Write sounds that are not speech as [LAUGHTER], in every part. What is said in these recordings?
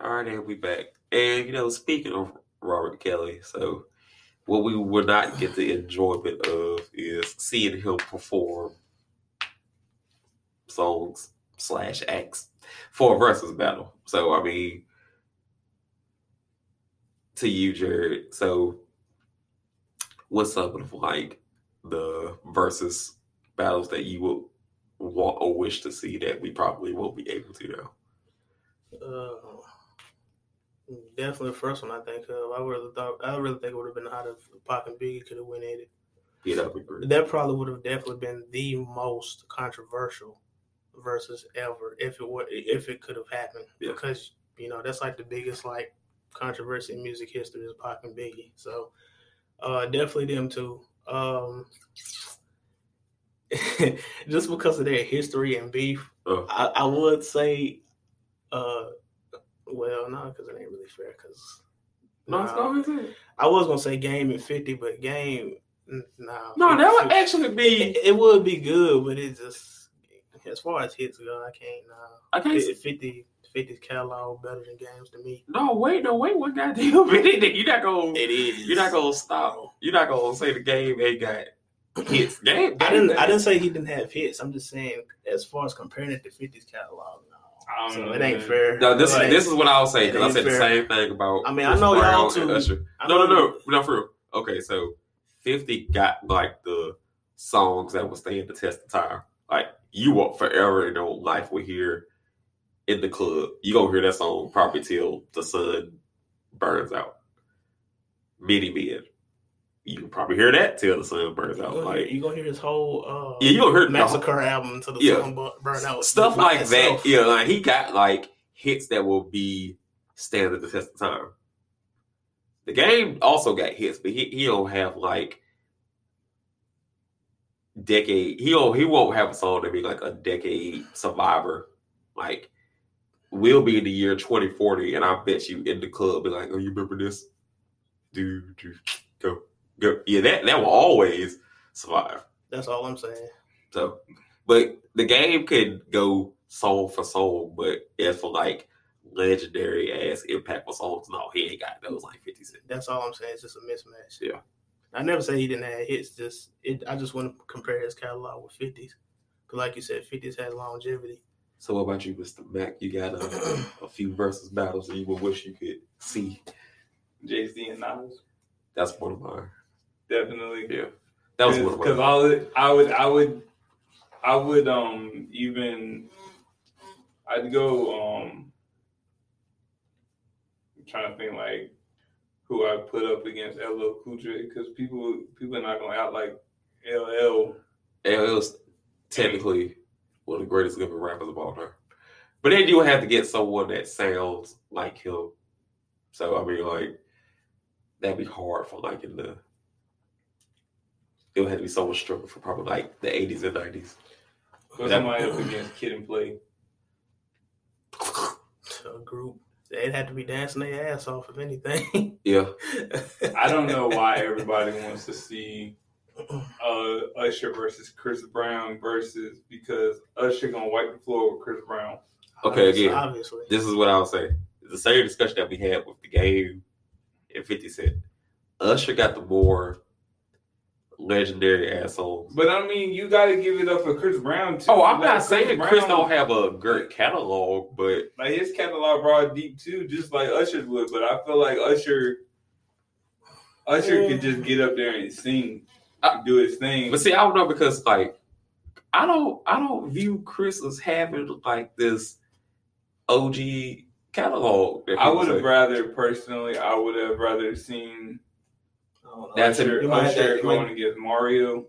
All right, and we back. And you know, speaking of Robert Kelly, so what we would not get the enjoyment of is seeing him perform songs slash acts for a versus battle. So I mean, to you, Jared. So what's up with like the versus battles that you would want or wish to see that we probably won't be able to now? Uh, definitely the first one I think of. I really thought I really think it would have been hot if Pac and Biggie could have went at it. Yeah, that would be great. That probably would have definitely been the most controversial versus ever if it were if it could have happened. Yeah. Because you know that's like the biggest like controversy in music history is Pac and Biggie. So uh, definitely them two. Um, [LAUGHS] just because of their history and beef, Oh. I, I would say, uh, well, no, because it ain't really fair. Because No, it's not it. I was gonna say Game and Fifty, but Game, no, No, that would actually be. it, it would be good, but it just as far as hits go, I can't. Uh, I can't. Fif- 50, 50's catalog better than Games to me. No, wait, no, wait, one goddamn [LAUGHS] minute. You're not gonna. It is. You're not gonna stop. You're not gonna say the game ain't got hits. [CLEARS THROAT] Game. I didn't. I didn't say he didn't have hits. I'm just saying, as far as comparing it to 50's catalog, no. I don't So know, it ain't man. fair. No, this Like, is this is what I was saying it because I ain't said the same thing about. I mean, I Chris know y'all Brown too. and Usher. I No, no, know- no, no, for real. Okay, so Fifty got like the songs that would stand the test of time. Like you walk forever in your life will hear in the club. You gonna hear that song probably till the sun burns out. Many men. You can probably hear that till the sun burns out. Like you gonna hear his whole uh, yeah, you gonna hear the- massacre album until the Yeah. sun bu- burn out. stuff like itself. that. Yeah, like he got like hits that will be standard the test of time. The game also got hits, but he, he don't have like decade. He don't he won't have a song that be like a decade survivor. Like we'll be in the year twenty forty, and I bet you in the club be like, "Oh, you remember this? Do do go go." Yeah, that that will always survive. That's all I'm saying. So, but the game could go soul for soul, but as for like legendary ass impactful songs, no, he ain't got those like 50 Cent. That's all I'm saying. It's just a mismatch. Yeah. I never say he didn't have hits. Just it. I just want to compare his catalog with 50s. Because, like you said, 50s has longevity. So, what about you, Mr. Mac? You got a, a few versus battles that you would wish you could see. Jay Z and Nas, That's one of mine. Definitely. Yeah, that was because. I would, I would, I would, I would, um, even, I'd go, um, I'm trying to think like who I put up against LL Cool J because people, people are not gonna act like LL. LL's technically one of the greatest living rappers of all time. But then you would have to get someone that sounds like him. So I mean, like that'd be hard for like in the. It would have to be someone struggle for probably like the eighties and nineties. Put somebody up against Kid and Play. A group. They'd have to be dancing their ass off, if anything. [LAUGHS] Yeah, I don't know why everybody wants to see uh, Usher versus Chris Brown versus because Usher gonna wipe the floor with Chris Brown. Okay, Obviously- again. Obviously. this is what I would say. It's the same discussion that we had with the game and Fifty Cent. Usher got the more legendary ass songs. But I mean, you got to give it up for Chris Brown too. Oh, I'm Like, not saying Chris Brown- don't have a great catalog, but like his catalog raw deep too, just like Usher's would. But I feel like Usher, Usher could just get up there and sing, I- do his thing. But see, I don't know because like I don't I don't view Chris as having like this OG catalog. I would have rather personally, I would have rather seen don't know. That's a- Usher, You might have Usher to- going against Mario.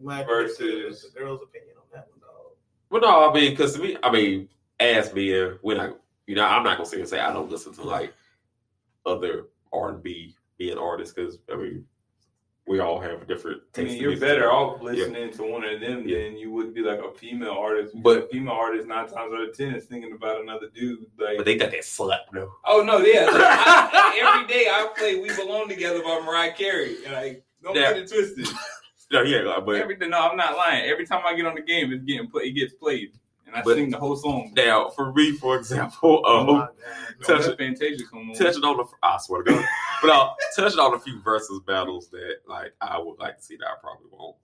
Might to get versus- the girl's opinion on that one, dog. Well, no, I mean, because to me, I mean, as me, we're I, you know, I'm not gonna sit and say I don't listen to like other R and B being artists because I mean, we all have different. I mean, tastes you're music. better off listening to one of them Yeah. than you would be like a female artist. But- But a female artist nine times out of ten is thinking about another dude. Like, But they got that slut though. oh no, yeah. [LAUGHS] Like, I, every day I play "We Belong Together" by Mariah Carey. Like, don't Yeah. get it twisted. [LAUGHS] No, yeah, but Every no, I'm not lying. Every time I get on the game, it's getting play, it gets played, and I But- sing the whole song. Now, for me, for example, Oh um, my touch it. Fantasia come on. touching on the, I swear to God, but uh, touching on a few versus battles that like I would like to see that I probably won't.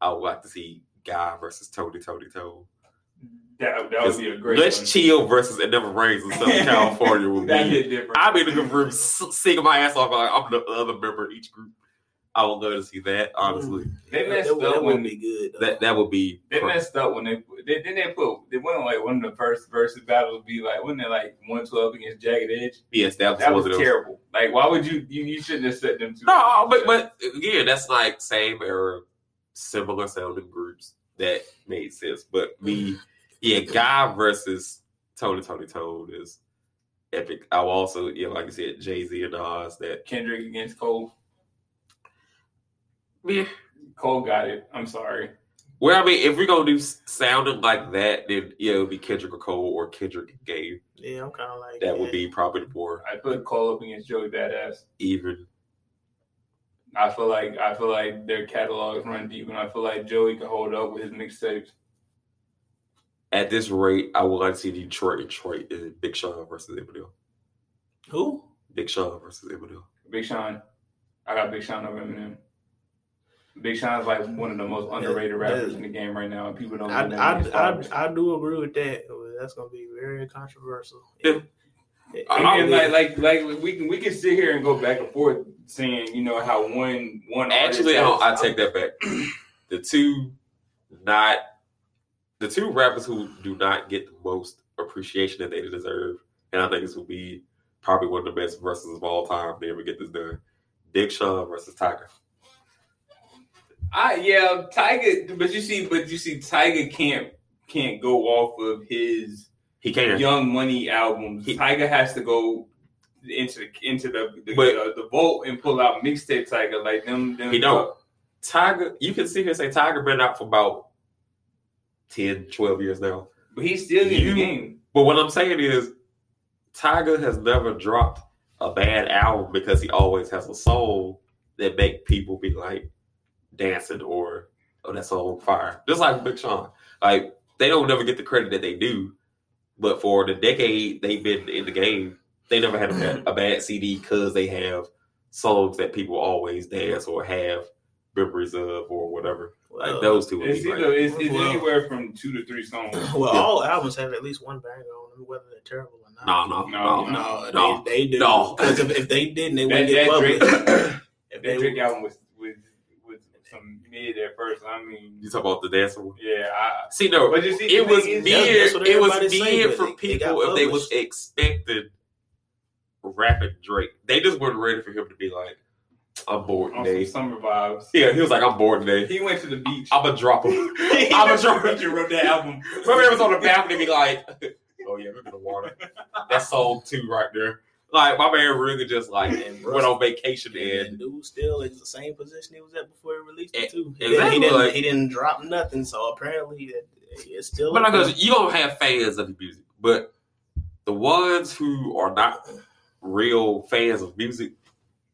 I would like to see Guy versus Tony, Tony, Tony. That, that would be a great Let's one. chill versus It Never Rains in Southern [LAUGHS] California would be. hit different. I'm in the s- singing my ass off. Like I'm the other member of each group. I would love to see that. Honestly, mm-hmm. They messed that, would- up that when- would be good. though. that that would be. They per- messed up when they they then they put they went on like one of the first versus battles be like wasn't it like one twelve against Jagged Edge? yes, that was That one was of those. terrible. Like why would you you, you shouldn't have set them two? No, but but again, that's like same era, similar sounding groups that made sense. But me, [SIGHS] yeah, Guy versus Tony Toni Toné is epic. I will also, yeah, like you said, Jay Z and Nas. That Kendrick against Cole. Yeah. Cole got it. I'm sorry. Well, I mean, if we're gonna do s- sounding like that, then yeah, it would be Kendrick or Cole or Kendrick and Game. yeah, I'm kind of like That would be probably the more I put Cole up against Joey Badass. even. I feel like I feel like their catalogs run deep, and I feel like Joey can hold up with his mixtapes. At this rate, I would like to see Detroit and Detroit is Big Sean versus Eminem. who? Big Sean versus Eminem. Big Sean, I got Big Sean over Eminem. Big Sean's like one of the most underrated that- rappers in the game right now, and people don't. I, know I, his I, fathers. I do agree with that. but That's gonna be very controversial. Yeah. It- I- And I- then, like, like, like we can we can sit here and go back and forth saying, you know, how one one Actually, artist I, has- I take that back. The two not the two rappers who do not get the most appreciation that they deserve, and I think this will be probably one of the best verses of all time. If they ever get this done. Big Sean versus Tyga. I yeah, Tyga, but you see, but you see, Tyga can't can't go off of his He can. Young Money albums. He- Tyga has to go into the into the the, But- uh, the vault and pull out mixtape Tyga like them. them He don't. Tyga, you can see here say Tyga been out for about 10, 12 years now. but he's still in You- the game. But what I'm saying is, Tyga has never dropped a bad album because he always has a soul that make people be like dancing or oh that song fire. Just like Big Sean, like they don't never get the credit that they do. But for the decade they've been in the game, they never had a bad, a bad CD because they have songs that people always dance or have memories of or whatever. Like Well, those two would It's be either it's, it's Well- anywhere from two to three songs. [LAUGHS] well, Yeah. all albums have at least one banger on them, whether they're terrible or not. No, no, No, no, no, no. they, they do. No. Because if, if they didn't, they That, wouldn't get that Drake, published. [COUGHS] that If they, Drake album was was was some mid at first. I mean, You talk about the dancing one. yeah, I, See, no, but you see, it was thing is- mid. It was everybody say, mid but for they- they people if they was published. expecting rapping Drake. They just weren't ready for him to be like, "I'm bored today." summer vibes. Yeah, he was like, "I'm bored today." He went to the beach. I'm gonna drop him. [LAUGHS] I'm gonna drop him. You wrote that album. Remember, it was on the balcony, be like, [LAUGHS] "Oh yeah, look at the water." That's song two right there. Like my man really just like And went on vacation and and dude still in the same position he was at before he released Eh, it too. He, exactly, didn't, he, didn't, he didn't drop nothing, so apparently it, it's still. But because you don't have fans of the music, but the ones who are not real fans of music,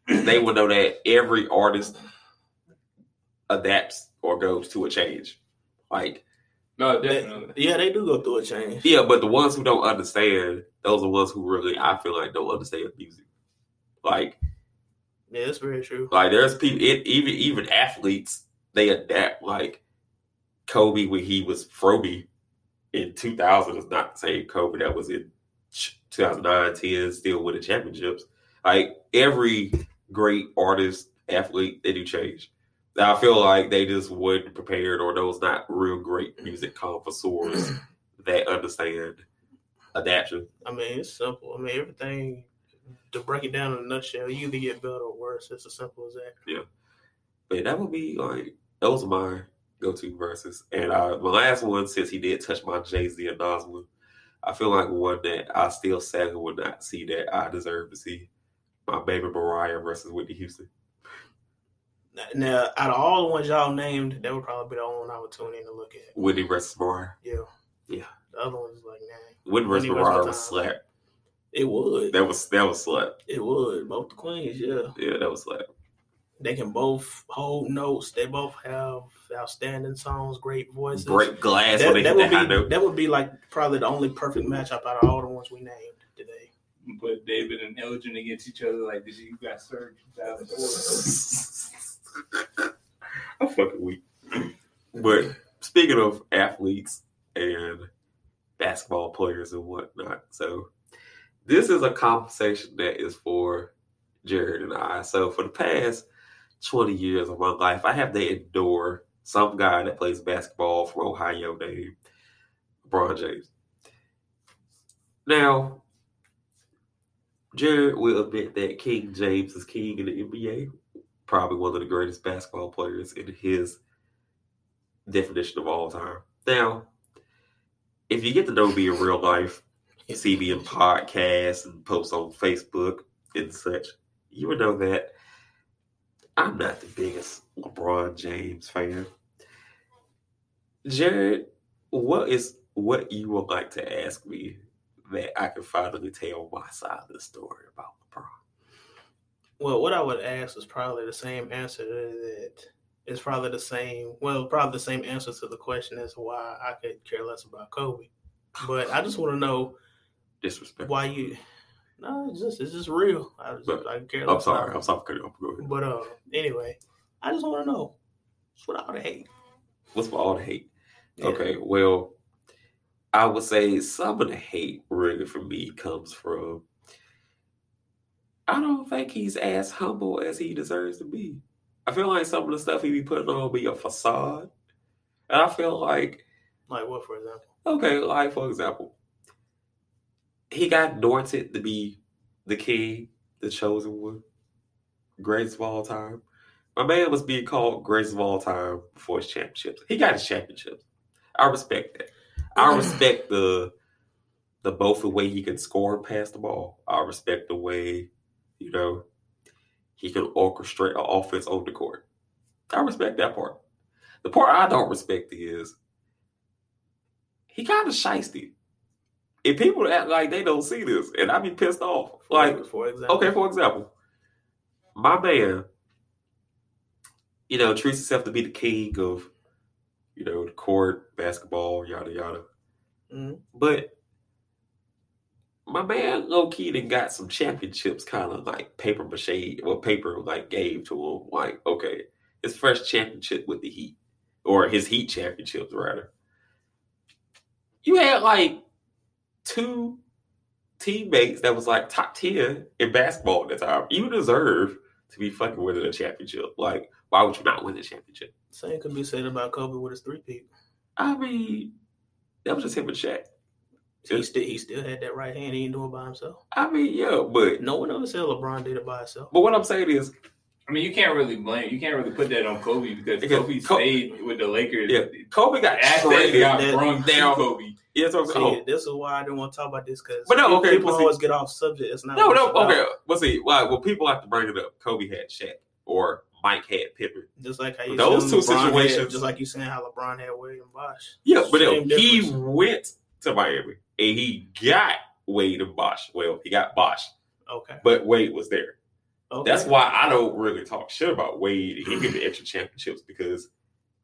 they will know that every artist adapts or goes to a change. Like, No, They- yeah, they do go through a change. yeah, but the ones who don't understand, those are the ones who really, I feel like, don't understand music. Like, Yeah, that's very true. like there's people, it, even even athletes, they adapt. Like Kobe when he was Froby in 2000 is not the same Kobe that was in 2009, 10, still winning championships. Like every great artist, athlete, they do change. Now, I feel like they just weren't prepared, or those not real great music connoisseurs [CLEARS THROAT] that understand adaptation. I mean, it's simple. I mean, everything to break it down in a nutshell, you either get better or worse. It's as simple as that. Yeah, but that would be like those are my go-to verses. And uh, my last one, since he did touch my Jay Z and Nas one, I feel like one that I still sadly would not see that I deserve to see. My baby Mariah versus Whitney Houston. Now, out of all the ones y'all named, that would probably be the only one I would tune in to look at. Whitney versus Mariah. Yeah. Yeah. The other one's like, nah. Whitney versus Whitney versus Mariah my was time. slap. It would. That was that was slap. It would. Both the queens, yeah. Yeah, that was slap. They can both hold notes. They both have outstanding songs, great voices. Break glass That, they that would that be that would be like probably the only perfect matchup out of all the ones we named today. put David and Elgin against each other like this. You got served 2004. [LAUGHS] [LAUGHS] I'm fucking weak. But speaking of athletes and basketball players and whatnot, so this is a conversation that is for Jared and I. So for the past 20 years of my life, I have to endure some guy that plays basketball from Ohio named LeBron James. Now, Jared will admit that King James is king in the NBA probably one of the greatest basketball players in his definition of all time. Now, if you get to know me in real life, you [LAUGHS] see me in podcasts and posts on Facebook and such, you would know that I'm not the biggest LeBron James fan. Jared, what is what you would like to ask me that I can finally tell my side of the story about LeBron? Well, what I would ask is probably the same answer that it's probably the same. Well, probably the same answer to the question as why I could care less about Kobe. But I just want to know Disrespect. why you. No, it's just it's just real. I just But- I care I'm sorry. about I'm sorry for cutting you off. Go ahead. But uh, anyway, I just want to know what's with all the hate. What's for all the hate? Yeah. Okay, well, I would say some of the hate really for me comes from I don't think he's as humble as he deserves to be. I feel like some of the stuff he be putting on be a facade. And I feel like, Like what, for example? okay, like for example, he got anointed to be the king, the chosen one, greatest of all time. My man was being called greatest of all time before his championships. He got his championships. I respect that. I respect the the both the way he can score and pass the ball. I respect the way, you know, he can orchestrate an offense on the court. I respect that part. The part I don't respect is he kind of shisty. If people act like they don't see this, and I be pissed off. Like, for example, Okay, for example, my man, you know, treats himself to be the king of, you know, the court, basketball, yada yada. Mhm. But my man low key done got some championships kind of like paper mache, well, paper like gave to him. Like, okay, his first championship with the Heat, or his Heat championships rather. You had like two teammates that was like top 10 in basketball at the time. You deserve to be fucking winning a championship. Like, why would you not win the championship? same could be said about Kobe with his three peat. I mean, that was just him and Shaq. He still he still had that right hand. He didn't do it by himself. I mean, yeah, but No one ever said LeBron did it by himself. but what I'm saying is, I mean, you can't really blame. You can't really put that on Kobe because Because Kobe Co- stayed with the Lakers. yeah, Kobe got Assets traded. got That- brung to now- Kobe. Yeah, that's what I'm See, saying. Oh, this is why I didn't want to talk about this because But no, okay, people but see- always get off subject. It's not no, what no, it's about. okay. But see, like, well, people have to bring it up. Kobe had Shaq, or Mike had Pippen. Just like how you Those two LeBron had- situations- just like you saying how LeBron had William Bosh. Yeah, but Same no, he went to Miami and he got Wade and Bosh. Well, he got Bosh, Okay, but Wade was there. okay. That's why I don't really talk shit about Wade. He get the [LAUGHS] extra championships because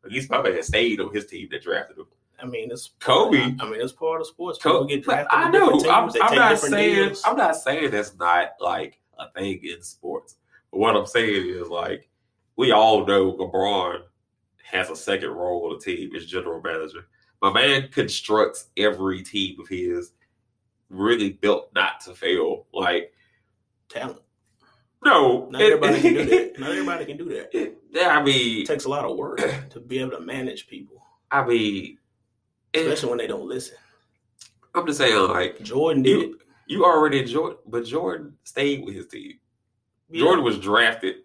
at least my man stayed on his team that drafted him. I mean, it's Kobe. I mean, it's part of sports. People Kobe, get drafted. I know. Teams. I'm, I'm not saying. deals. I'm not saying that's not like a thing in sports. But what I'm saying is like we all know LeBron has a second role on the team as general manager. My man constructs every team of his really built not to fail. Like talent. no, Not everybody can do that. Not everybody can do that. [LAUGHS] Yeah, I mean, It takes a lot of work [CLEARS THROAT] to be able to manage people, I mean, it- especially when they don't listen. I'm just saying, like Jordan did. you, you already Jordan, but Jordan stayed with his team. Yeah, Jordan was drafted.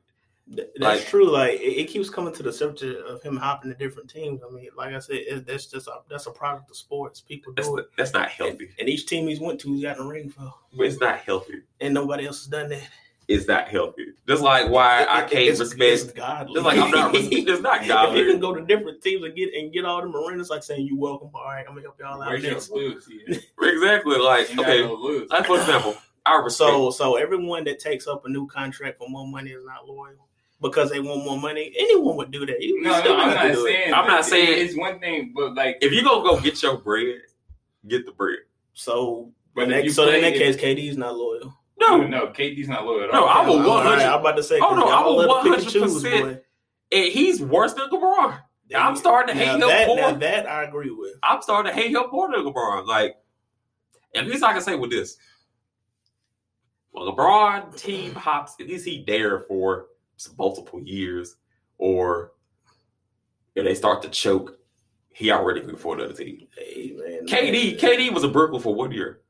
Th- that's like- true. Like it, it keeps coming to the subject of him hopping to different teams. I mean, like I said, it, that's just a that's a product of sports. People That's do it, that's not healthy. and each team he's went to, he's gotten a ring for, But it's not healthy. and nobody else has done that. It's not healthy. Just like why I can't it's, respect. It's godly. Just like I'm not. [LAUGHS] res- It's not if you can go to different teams and get and get all them arenas, like saying you welcome. All right, I'm gonna help y'all out. Where's your next. loyalty? [LAUGHS] at? Exactly. Like You okay. no loyalty. Like for example, I respect. So so everyone that takes up a new contract for more money is not loyal. Because they want more money. Anyone would do that. You No, still no, I'm not do it. saying. I'm not saying- it's one thing, but like If you gonna go get your bread, get the bread. So, But in if that, you so in that it- case, KD's not loyal. No, no, KD's not loyal at No. I will All want- right, I'm about to say. Oh, 'cause no, I y'all will love to pick and choose, 100% boy. and he's worse than LeBron. I'm starting to hate now him that, more. Now that I agree with. I'm starting to hate him more than LeBron. Like, at least I can say with this. When LeBron team hops, at least he there for some multiple years, or if they start to choke, he already good for another team. Hey, man, KD, man. KD was a Brooklyn for one year.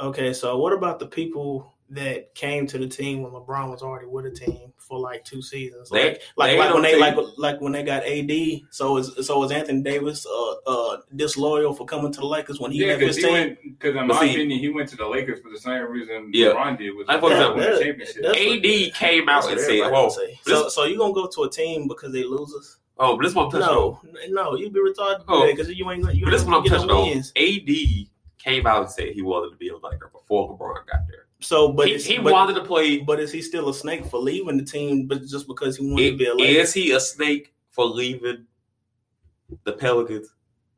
Okay, so what about the people that came to the team when LeBron was already with the team for like two seasons? They- Like, like, they like when they like like when they got AD. So is so is Anthony Davis uh uh disloyal for coming to the Lakers when he Yeah, left because his he team? Because in But my see- opinion, he went to the Lakers for the same reason Yeah. LeBron did. Was Like, to for win example, the that- championship. that's- AD came out and said, everybody "Well, gonna say. so so you gonna go to a team because they losers? oh, but this one I'm touching on. No, no, you be retarded Oh. because you ain't you But this is what I'm touching on. AD came out and said he wanted to be a Laker before LeBron got there. So, but he he but, wanted to play. But is he still a snake for leaving the team? But just because he wanted to be a Is, he a snake for leaving the Pelicans?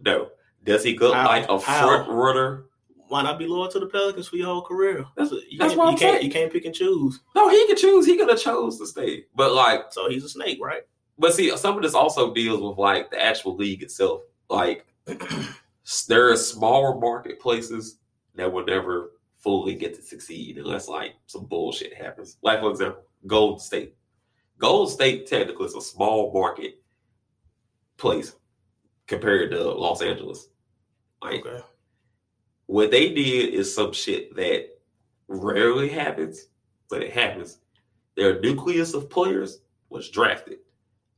No. Does he look like a front runner? Why not be loyal to the Pelicans for your whole career? That's- you that's can't, what you I'm can't saying. you can't pick and choose. No, he could choose. He could have chose to stay. But like, So he's a snake, right? but see, some of this also deals with like the actual league itself. Like, [CLEARS THROAT] there are smaller marketplaces that will never fully get to succeed unless like some bullshit happens. Like for example, Golden State. Golden State technically is a small market place compared to Los Angeles. Like Okay. what they did is some shit that rarely happens, but it happens. Their nucleus of players was drafted.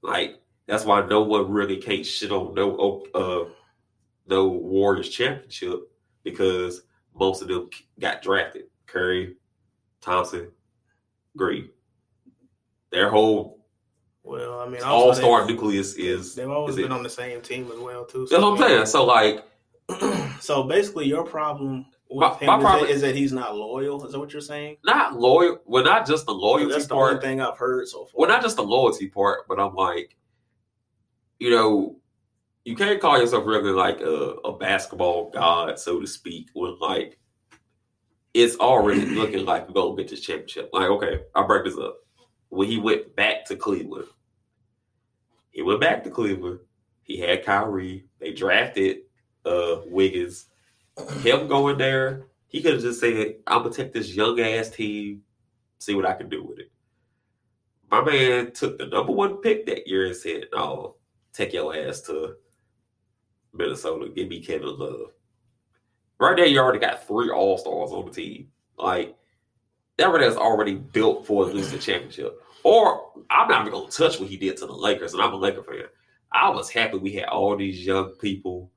Like that's why no one really can't shit on no uh no Warriors championship because most of them got drafted. Curry, Thompson, Green. Their whole Well, I mean, all star nucleus is They've always is it- been on the same team as well, too. that's what I'm saying. So like [CLEARS THROAT] so basically, your problem with My- him my is, problem- that, is that he's not loyal. Is that what you're saying? not loyal well not just the loyalty That's the part. only thing I've heard so far. Well, not just the loyalty part, but I'm like, you know, you can't call yourself really like a, a basketball god, so to speak, when like it's already [CLEARS THROAT] looking like we're gonna get this championship. Like, okay, I'll break this up. When he went back to Cleveland, he went back to Cleveland. He had Kyrie. They drafted uh Wiggins. Him going there, he could have just said, I'm gonna take this young ass team, see what I can do with it my man took the number one pick that year and said, "No, take your ass to Minnesota. Give me Kevin Love." Right there, you already got three All Stars on the team. Like that right there is already built for at the championship. Or I'm not even gonna touch what he did to the Lakers, and I'm a Laker fan. I was happy we had all these young people.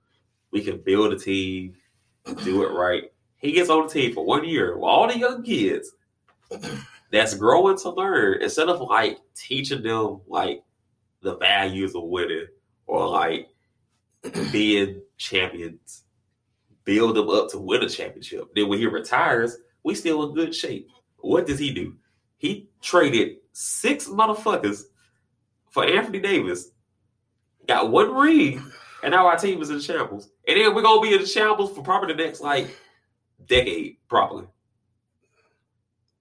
We can build a team, do it right. He gets on the team for one year with all the young kids that's growing to learn instead of like teaching them like the values of winning or like [CLEARS THROAT] being champions, build them up to win a championship. Then when he retires, we still in good shape. What does he do? He traded six motherfuckers for Anthony Davis, got one ring, and now our team is in the shambles. And then we're gonna be in the shambles for probably the next like decade, probably.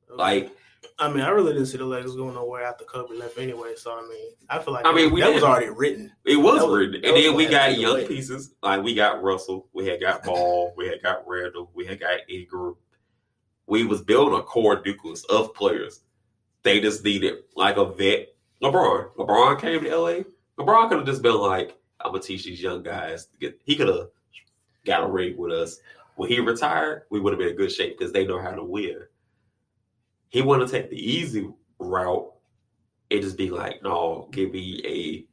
Like I mean, I really didn't see the Lakers going nowhere after Kobe left anyway. So I mean, I feel like I mean, we that was already written. It was was- written. And was then we got young away. pieces. Like we got Russell, we had got Ball, we had got Randle, we had got Ingram. We was building a core nucleus of players. They just needed like a vet. LeBron. LeBron came to LA. LeBron could have just been like, I'm gonna teach these young guys he could have got a ring with us. When he retired, we would have been in good shape because they know how to win. He wanted to take the easy route and just be like, no, give me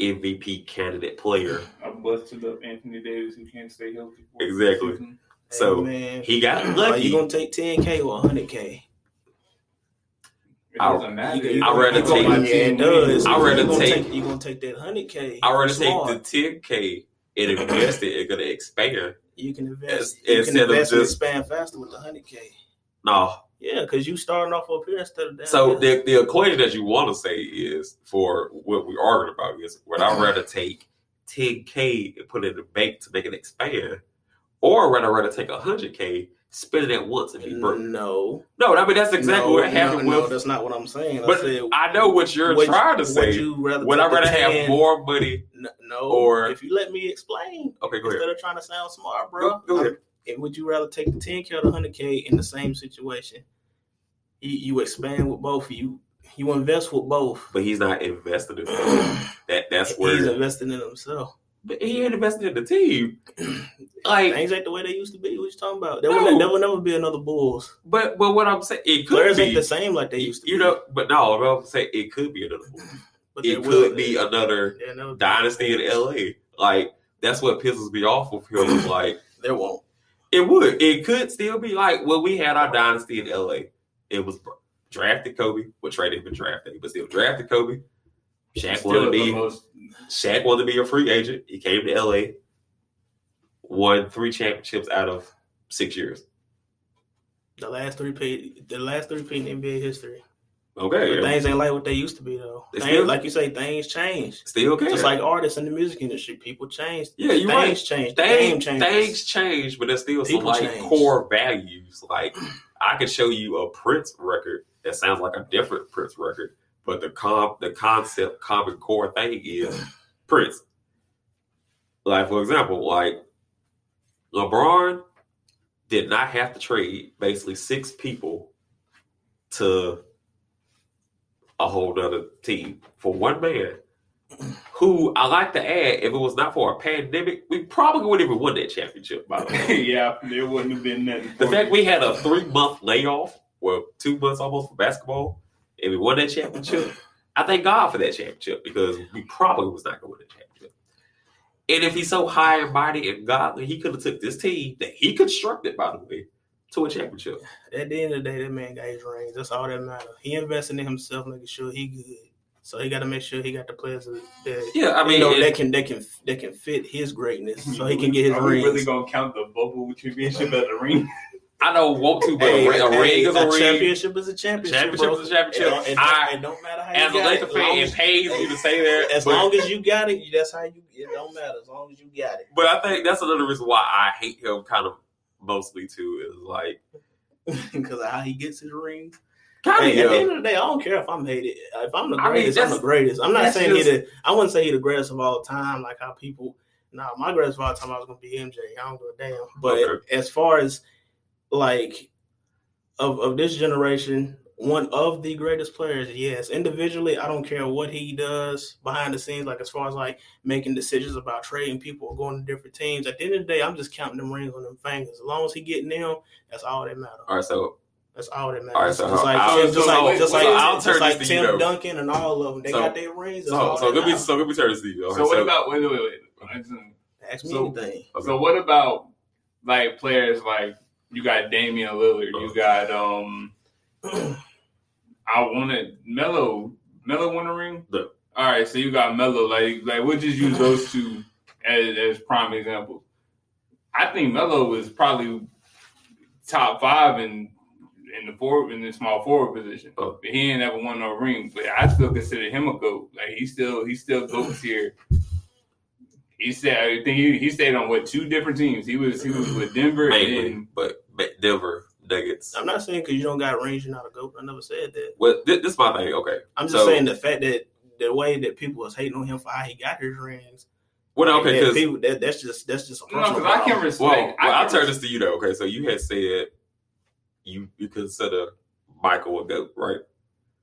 a MVP candidate player. I busted up Anthony Davis who can't stay healthy. Exactly. the season. So hey, man, he got are lucky. you gonna take 10k or 100k? It I- doesn't matter. You- you- I'd rather you take- My Yeah, team it does. I'd rather you gonna take- You gonna take that 100k? I rather take the 10K and invest it and gonna expand. You can As- invest. You can instead of invest and just- expand faster with the 100k. No, Yeah, because you starting off up here instead of down So the, the equation that you want to say is for what we're arguing about is would I rather take 10K and put it in the bank to make it expand, or would I rather take 100K, spend it at once and be broke? no, No, I mean that's exactly no, what happened no, no, that's not what I'm saying. but I said, I know what you're would- trying to Would say. you rather? Would I rather have more money? N- No, or- if you let me explain, Okay, go ahead. instead of trying to sound smart, bro. Go, go ahead. And would you rather take the 10K or the 100K in the same situation? You, you expand with both. You you invest with both. But he's not invested in [CLEARS THROAT] that. That's where He's investing in himself. but he ain't invested in the team. [CLEARS THROAT] Like, Things ain't the way they used to be. What you talking about? There, No. will, there will never be another Bulls. but but what I'm saying, it could Players be. ain't the same like they used to you be. know, but no, what I'm saying it could be another. [CLEARS THROAT] but It could be another never- dynasty in LA. Like that's what pisses me off with him. Like There won't. It would. It could still be like when we had our dynasty in LA. It was drafted Kobe, well traded been drafted, but still drafted Kobe. Shaq wanted to be most Shaq wanted to be a free agent. He came to LA, won three championships out of six years. The last three peat, the last three peat in NBA history. Okay, But things ain't like what they used to be though. Things- still- like you say, things change. still can. Just like artists in the music industry, people change. yeah, you're things right. change. Things, changes. things change, but there's still some like change. core values. Like I could show you a Prince record that sounds like a different Prince record, but the com the concept, common core thing is [SIGHS] Prince. Like for example, like LeBron did not have to trade basically six people to a whole other team for one man who I like to add, if it was not for a pandemic, we probably wouldn't even won that championship, by the way. [LAUGHS] yeah, there wouldn't have been nothing. the fact we had a three month layoff, well, two months almost for basketball, and we won that championship, I thank God for that championship because we probably was not going to win that championship. And if he's so high and mighty and godly, he could have took this team that he constructed, by the way, to a championship. At the end of the day, that man got his rings. That's all that matters. He invested in himself, making sure he good. So he got to make sure he got the players that, that Yeah, I you mean, know it- that can that can that can fit his greatness, so he can get his Are we rings. really gonna count the bubble championship as a ring? [LAUGHS] I don't want to, but Hey, a, ring, a hey, ring is a, ring. championship is a championship. Championship bro. is a championship. It don't, it I- don't, it don't matter how As you a Laker it. fan, Long it as- pays me to say that. As but- long as you got it, that's how you. It don't matter as long as you got it. But I think that's another reason why I hate him kind of mostly too is like [LAUGHS] because of how he gets his rings. kind Hey, at the end of the day, I don't care if I'm hated. If I'm the I mean, greatest, I'm the greatest. I'm not saying he the. I wouldn't say he the greatest of all time, like how people. No, my greatest of all time, I was gonna be MJ. I don't give a damn. But Okay. as far as like of of this generation, one of the greatest players, yes. Individually, I don't care what he does behind the scenes. Like as far as like making decisions about trading people or going to different teams. At the end of the day, I'm just counting them rings on them fingers. As long as he getting them, that's all that matters. All right, so That's all that matters. All right, so just like, I'll- just so like, wait, just wait, like, I'll just turn like this to you, Tim though. Duncan and all of them. They So- got their rings. That's so so that let me so let me turn this to you. All So right, what about wait wait wait? I Ask me so- anything. So what about like players like you got Damian Lillard, you got um [CLEARS THROAT] I wanted Melo. Melo won a ring? All right, so you got Melo. Like like we'll just use those two as, as prime examples. I think Melo is probably top five in in the forward in the small forward position. Oh. But he ain't never won no ring. But I still consider him a goat. Like he still he still goats here. He said I think he, he stayed on what two different teams. He was he was with Denver mainly, and but but Denver Nuggets. I'm not saying because you don't got range, you're not a goat. I never said that. Well, this, this is my thing. Okay, I'm just So- saying the fact that the way that people was hating on him for how he got his rings. well, okay, that because people, that, that's just that's just a no, personal because I can problem. respect. well, I well, I'll can turn res- this to you though. Okay, so you had said you you consider Michael a goat, right?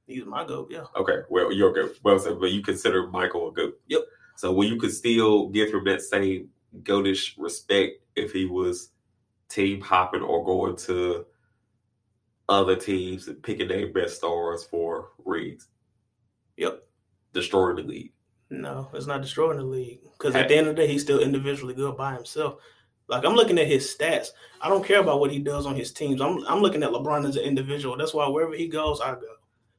He's my goat. Yeah. Okay, well you're a goat. Well, so, but you consider Michael a goat. Yep. So will you could still give him that same goatish respect if he was team hopping or going to other teams picking their best stars for rings, Yep. destroying the league? No, it's not destroying the league. Because at the end of the day, he's still individually good by himself. Like I'm looking at his stats. I don't care about what he does on his teams. I'm I'm looking at LeBron as an individual. That's why wherever he goes, I go.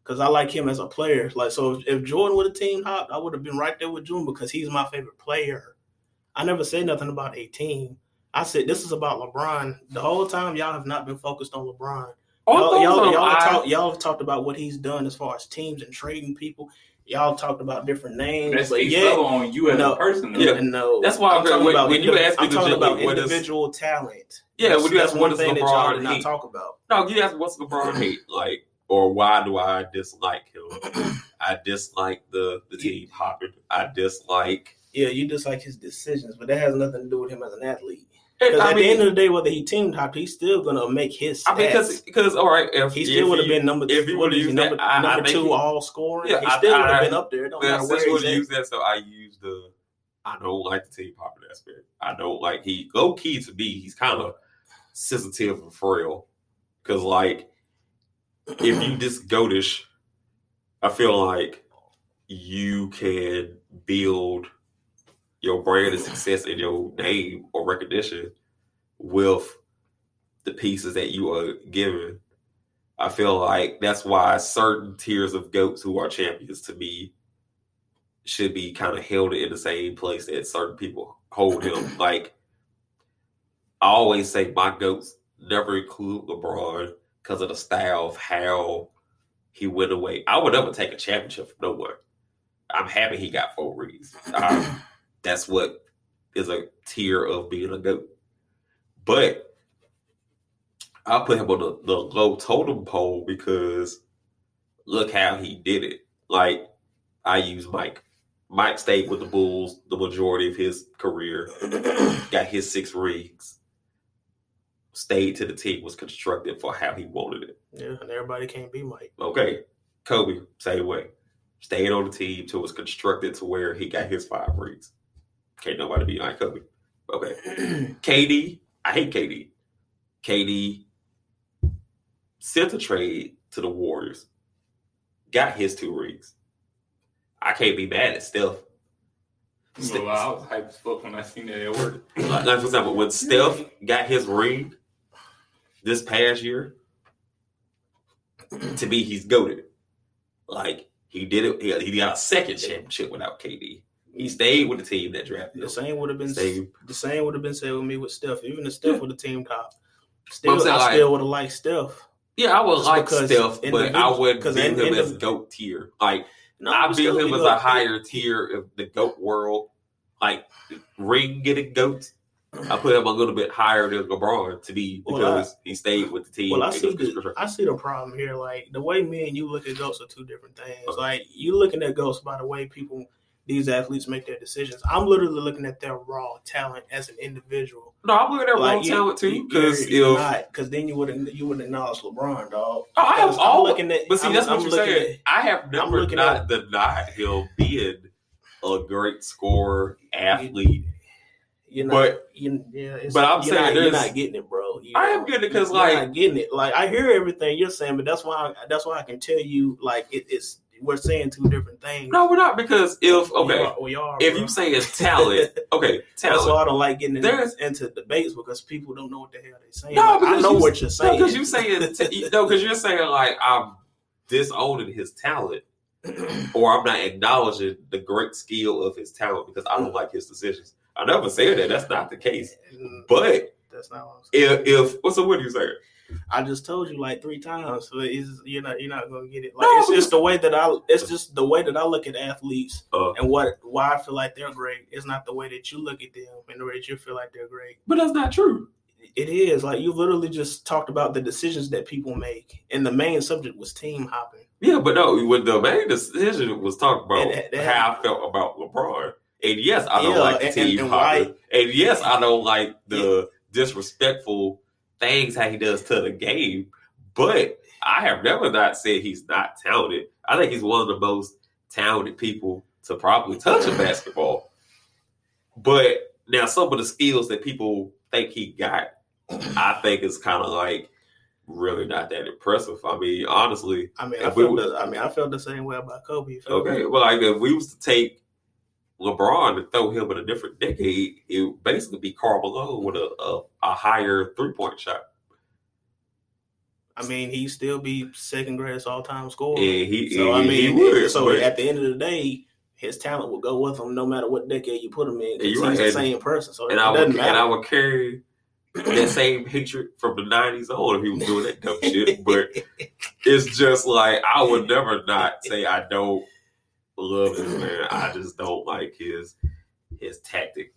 Because I like him as a player. Like so, if, if Jordan would have team hopped, I would have been right there with Jordan because he's my favorite player. I never said nothing about a team. I said this is about LeBron. The whole time y'all have not been focused on LeBron. Y'all, y'all, y'all talk, y'all have talked about what he's done as far as teams and trading people. Y'all talked about different names, That but speaks yeah, on you as No. a person. though. Yeah. no, That's why I'm talking when- about when you indi- ask me I'm talking about what is- individual talent. Yeah, that's, when you that's ask one what is thing that y'all LeBron did not talk about. No, you ask what's LeBron hate like, or why do I dislike him? I dislike the the team hopping. I dislike. Yeah, you dislike his decisions, but that has nothing to do with him as an athlete. Because at mean, the end of the day, whether he teamed hopped, he's still gonna make his stats. I mean, because because all right, if he still would have been number if you would've is number, I- I number think two he- all scoring. Yeah, he I- still would have been up there. It don't matter where he's use that, so I use the. I don't like the team popping aspect. I don't like he low key to me. He's kind of sensitive and frail because like if you [CLEARS THROAT] just goatish, I feel like you can build your brand and success and your name or recognition with the pieces that you are given. I feel like that's why certain tiers of goats who are champions to me should be kind of held in the same place that certain people hold him. [CLEARS THROAT] like I always say, my goats never include LeBron because of the style of how he went away. I would never take a championship from no one. I'm happy he got four rings. [CLEARS THROAT] that's what is a tier of being a goat. But I'll put him on the, the low totem pole because look how he did it. Like I use Mike. Mike stayed with the Bulls the majority of his career, [CLEARS THROAT] got his six rings, stayed to the team, was constructed for how he wanted it. Yeah, and everybody can't be Mike. Okay. Kobe, same way. Stayed on the team till it was constructed to where he got his five rings. Can't nobody be like Kobe. Okay. [CLEARS THROAT] KD, I hate KD. KD sent a trade to the Warriors, got his two rings. I can't be mad at Steph. Well, I was hyped as fuck when I seen that at work. Like, for example, when Steph got his ring this past year, to me, he's goaded. Like he did it. He got a second championship without KD. He stayed with the team that drafted The same would have been Same. the same would have been said with me with Steph. Even if Steph Yeah. would have team top, But still saying, I like- still would have liked Steph. Yeah, I would like because Steph, but I would because view him as the- goat tier. Like No, I view him as a higher tier of the goat world. Like ring getting goats. I put him a little bit higher than LeBron to be Well, because he stayed with the team. Well, I see the. I see the problem here. Like the way me and you look at goats are two different things. Uh-huh. Like you looking at goats by the way people these athletes make their decisions. I'm literally looking at their raw talent as an individual. No, I'm looking at raw you- talent too. you- Because you're- you're if because then you wouldn't you wouldn't acknowledge LeBron, dog. Oh, I have all- looking at, But see, I'm- that's what I'm you're looking saying. I have never not at- denied him being a great scorer, athlete. You're not, But- you, yeah, it's, but I'm you're saying not, you're not getting it, bro. You I know? am getting it because like- not getting it. Like I hear everything you're saying, but that's why that's why I can tell you like it, it's we're saying two different things. No, we're not because if We okay, are- we are. if bro. you it's talent, [LAUGHS] okay, That's why. I don't like getting into, into debates because people don't know what the hell they're saying. No, Like, I know you- what you're saying. because you're saying t- no, because you're saying like I'm disowning his talent, [CLEARS THROAT] or I'm not acknowledging the great skill of his talent because I don't like his decisions. I never said that. That's not the case. Eh, but that's not what I'm saying. if if what's the what are you saying? I just told you like three times, so it's, you're not you're not gonna get it. Like No, it's just the way that I it's just the way that I look at athletes Uh, and what why I feel like they're great. It's not the way that you look at them and the way that you feel like they're great. but that's not true. It is like you literally just talked about the decisions that people make, and the main subject was team hopping. Yeah, but no, when the main decision was talking about And- and- how I felt about LeBron. And yes, I don't Yeah, like the and- team and hopping. why- And yes, I don't like the disrespectful things how he does to the game. But I have never not said he's not talented. I think he's one of the most talented people to probably touch a basketball. But now some of the skills that people think he got, I think is kind of like really not that impressive. I mean, honestly, I mean, I we felt the, I mean, I felt the same way about Kobe. Feel me? Okay, well, like if we was to take LeBron and throw him in a different decade, it would basically be Karl Malone with a a, a higher three point shot, I mean, he'd still be second greatest all time scorer. and he, So I mean, he would. so but- at the end of the day, his talent will go with him no matter what decade you put him in. He's right. the And- same person, so and it I would doesn't and I would carry that [CLEARS THROAT] same hatred from the nineties on if he was doing that dumb shit. But [LAUGHS] it's just like I would never not say I don't love this man. I just don't like his his tactic.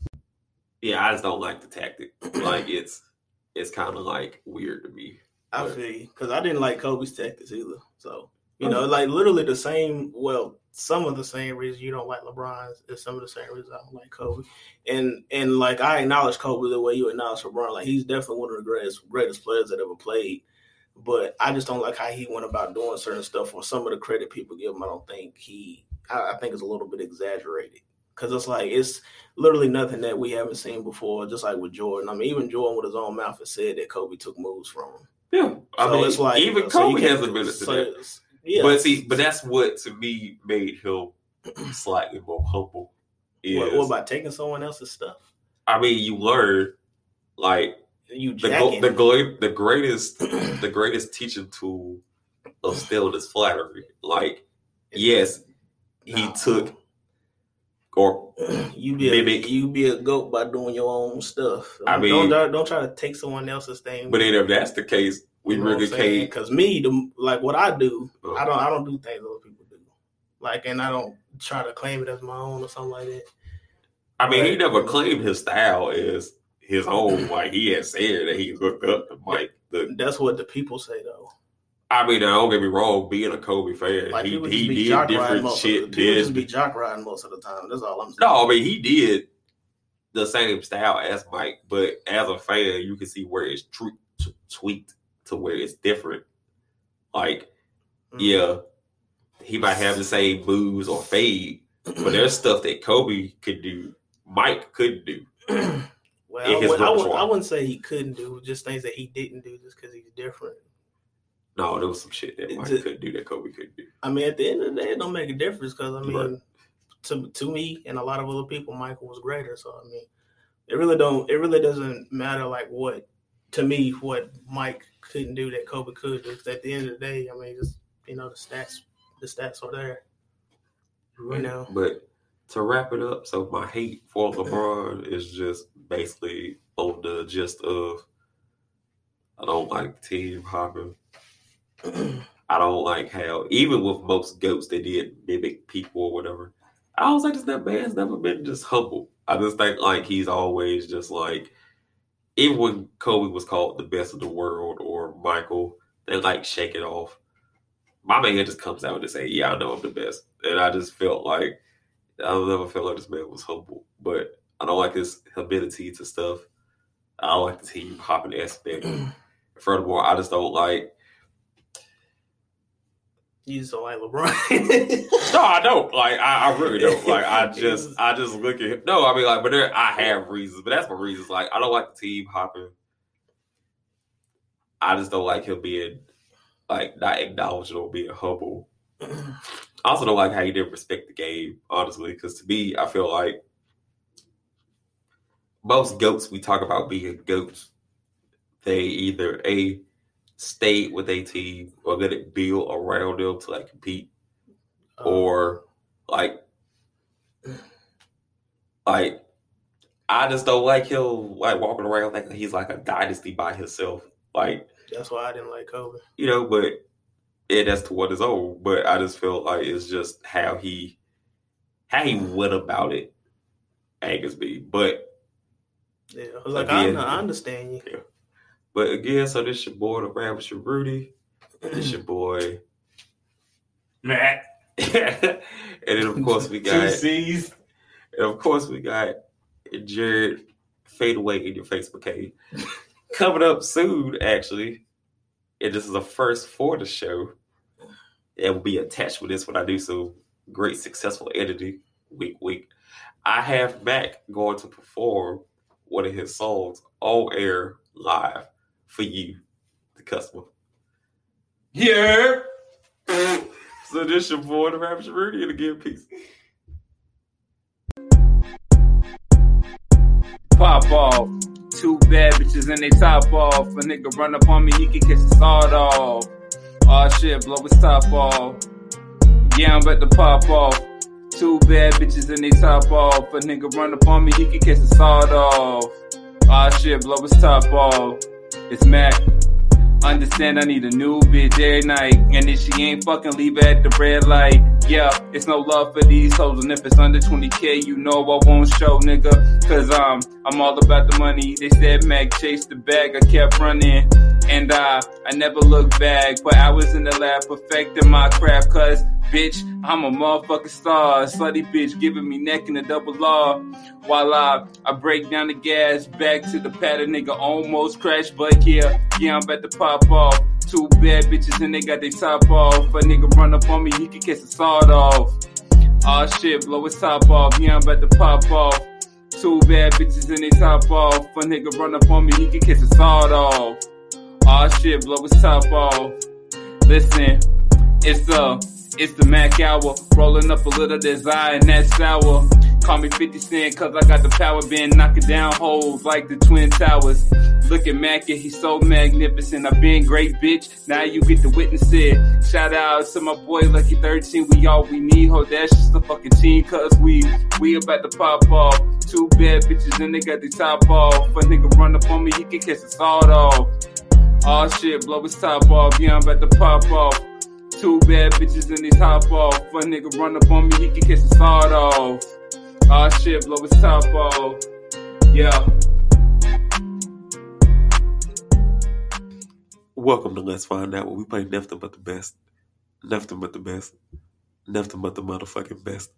Yeah, I just don't like the tactic. [CLEARS THROAT] Like it's it's kind of like weird to me. I But- feel because I didn't like Kobe's tactics either. So you oh. know, like literally the same. Well, some of the same reasons you don't like LeBron's is some of the same reasons I don't like Kobe. And and like I acknowledge Kobe the way you acknowledge LeBron. Like he's definitely one of the greatest greatest players that ever played. But I just don't like how he went about doing certain stuff. Or some of the credit people give him, I don't think he. I, I think it's a little bit exaggerated because it's like it's literally nothing that we haven't seen before. Just like with Jordan. I mean, even Jordan with his own mouth has said that Kobe took moves from him. Yeah, I So mean, it's like even so you Kobe can't- has admitted to so that. Yeah, But see, but that's what to me made him [CLEARS THROAT] slightly more humble. Is what, what about taking someone else's stuff? I mean, you learn like You the jacking. the the greatest [CLEARS THROAT] the greatest teaching tool of stealing is flattery. Like, yes, he No. took or [CLEARS THROAT] you be a, mimic. you be a goat by doing your own stuff. I Don't- mean- don't don't try to take someone else's thing. but then if that's the case, we really can't. Because me, the, like what I do, I don't I don't do things other people do. Like, and I don't try to claim it as my own or something like that. I mean, he never claimed his style is his own. Like he had said that he looked up to Mike. The, That's what the people say though. I mean, don't get me wrong. Being a Kobe fan, Like he, he did different shit. The, just be jock riding most of the time. That's all I'm saying. No, I mean he did the same style as Mike, but as a fan, you can see where it's tw- t- tweaked to where it's different. Like, Mm. yeah, he might have the same moves or fade, but [CLEARS THROAT] there's stuff that Kobe could do, Mike couldn't do. [CLEARS THROAT] well, I, would, I, would. I wouldn't say he couldn't do just things that he didn't do just because he's different. No, there was some shit that Mike a- couldn't do that Kobe couldn't do. I mean, at the end of the day, it don't make a difference because I mean, Right. to to me and a lot of other people, Michael was greater. So I mean, it really don't. It really doesn't matter like what to me what Mike couldn't do that Kobe could do. 'Cause at the end of the day, I mean, just you know the stats, the stats are there. You know, But to wrap it up, so my hate for [CLEARS THROAT] LeBron is just basically on the gist of I don't like team hopping. I don't like how even with most goats they did mimic people or whatever. I was like, this that man's never been just humble. I just think like he's always just like even when Kobe was called the best of the world or Michael, they like shake it off. My man just comes out and just say, Yeah, I know I'm the best. And I just felt like I never felt like this man was humble. But I don't like his ability to stuff. I don't like the team hopping aspect. [CLEARS THROAT] Furthermore, I just don't like you just don't like LeBron. No, I don't. Like I, I really don't. Like I [LAUGHS] just I just look at him. No, I mean like, but there I have reasons, but that's my reasons. Like I don't like the team hopping. I just don't like him being like not acknowledging or being humble. I also don't like how he didn't respect the game, honestly, because to me, I feel like most goats we talk about being goats, they either a stayed with a team or let it build around them to like compete uh-huh. or like like I just don't like him like walking around like he's like a dynasty by himself. Like, that's why I didn't like Kobe. you know, but it that's to what his own. But I just feel like it's just how he how he went about it angers me. But Yeah, I was like I, Again. I understand you. But again, so this your boy the Rabbit Rudy. This your boy. [CLEARS THROAT] Matt. [LAUGHS] and then of course we got Two C's. And of course, we got Jared Fade Away in your Facebook page. Coming up soon, actually. And this is a first for the show. It will be attached with this when I do so. Great, successful editing. Week, week. I have Macc going to perform one of his songs on air live for you, the customer. Yeah. [LAUGHS] So this your boy, the Rapture Rudy, and again, peace. Pop off. Two bad bitches and they top off. A nigga run up on me, he can catch the sawed off. Aw shit, blow his top off. Yeah, I'm about to pop off. Two bad bitches and they top off. A nigga run up on me, he can catch the sawed off. Aw shit, blow his top off. It's Macc. Understand I need a new bitch every night. And if she ain't fucking, leave at the red light. Yeah, it's no love for these hoes. And if it's under 20k, you know I won't show, nigga. Cause um, I'm all about the money. They said Macc chased the bag, I kept running. And uh, I never look back, but I was in the lab perfecting my craft. Cause bitch, I'm a motherfucking star. Slutty bitch giving me neck in a double law. While I, I break down the gas, back to the pattern, nigga almost crashed. But yeah, yeah, I'm about to pop off. Two bad bitches and they got their top off. A nigga run up on me, he can catch the sawed off. Aw shit, blow his top off. Yeah, I'm about to pop off. Two bad bitches and they top off. A nigga run up on me, he can catch the sawed off. Aw shit, blow his top off. Listen, it's the it's the Macc hour, rolling up a little desire and that sour. Call me 50 Cent cause I got the power, been knocking down holes like the Twin Towers. Look at Macc, yeah, he's so magnificent. I've been great, bitch. Now you get to witness it. Shout out to my boy Lucky 13. We all we need. Ho, that's just the fucking team. Cause we, we about to pop off. Two bad bitches and they got the top off. A nigga run up on me, he can catch the sawed off. Aw shit, blow his top off. Yeah, I'm about to pop off. Two bad bitches in they top off. A nigga run up on me, he can catch his sawed off. Aw shit, blow his top off. Yeah. Welcome to Let's Find Out where we play nothing but the best. Nothing but the best. Nothing but the motherfucking best.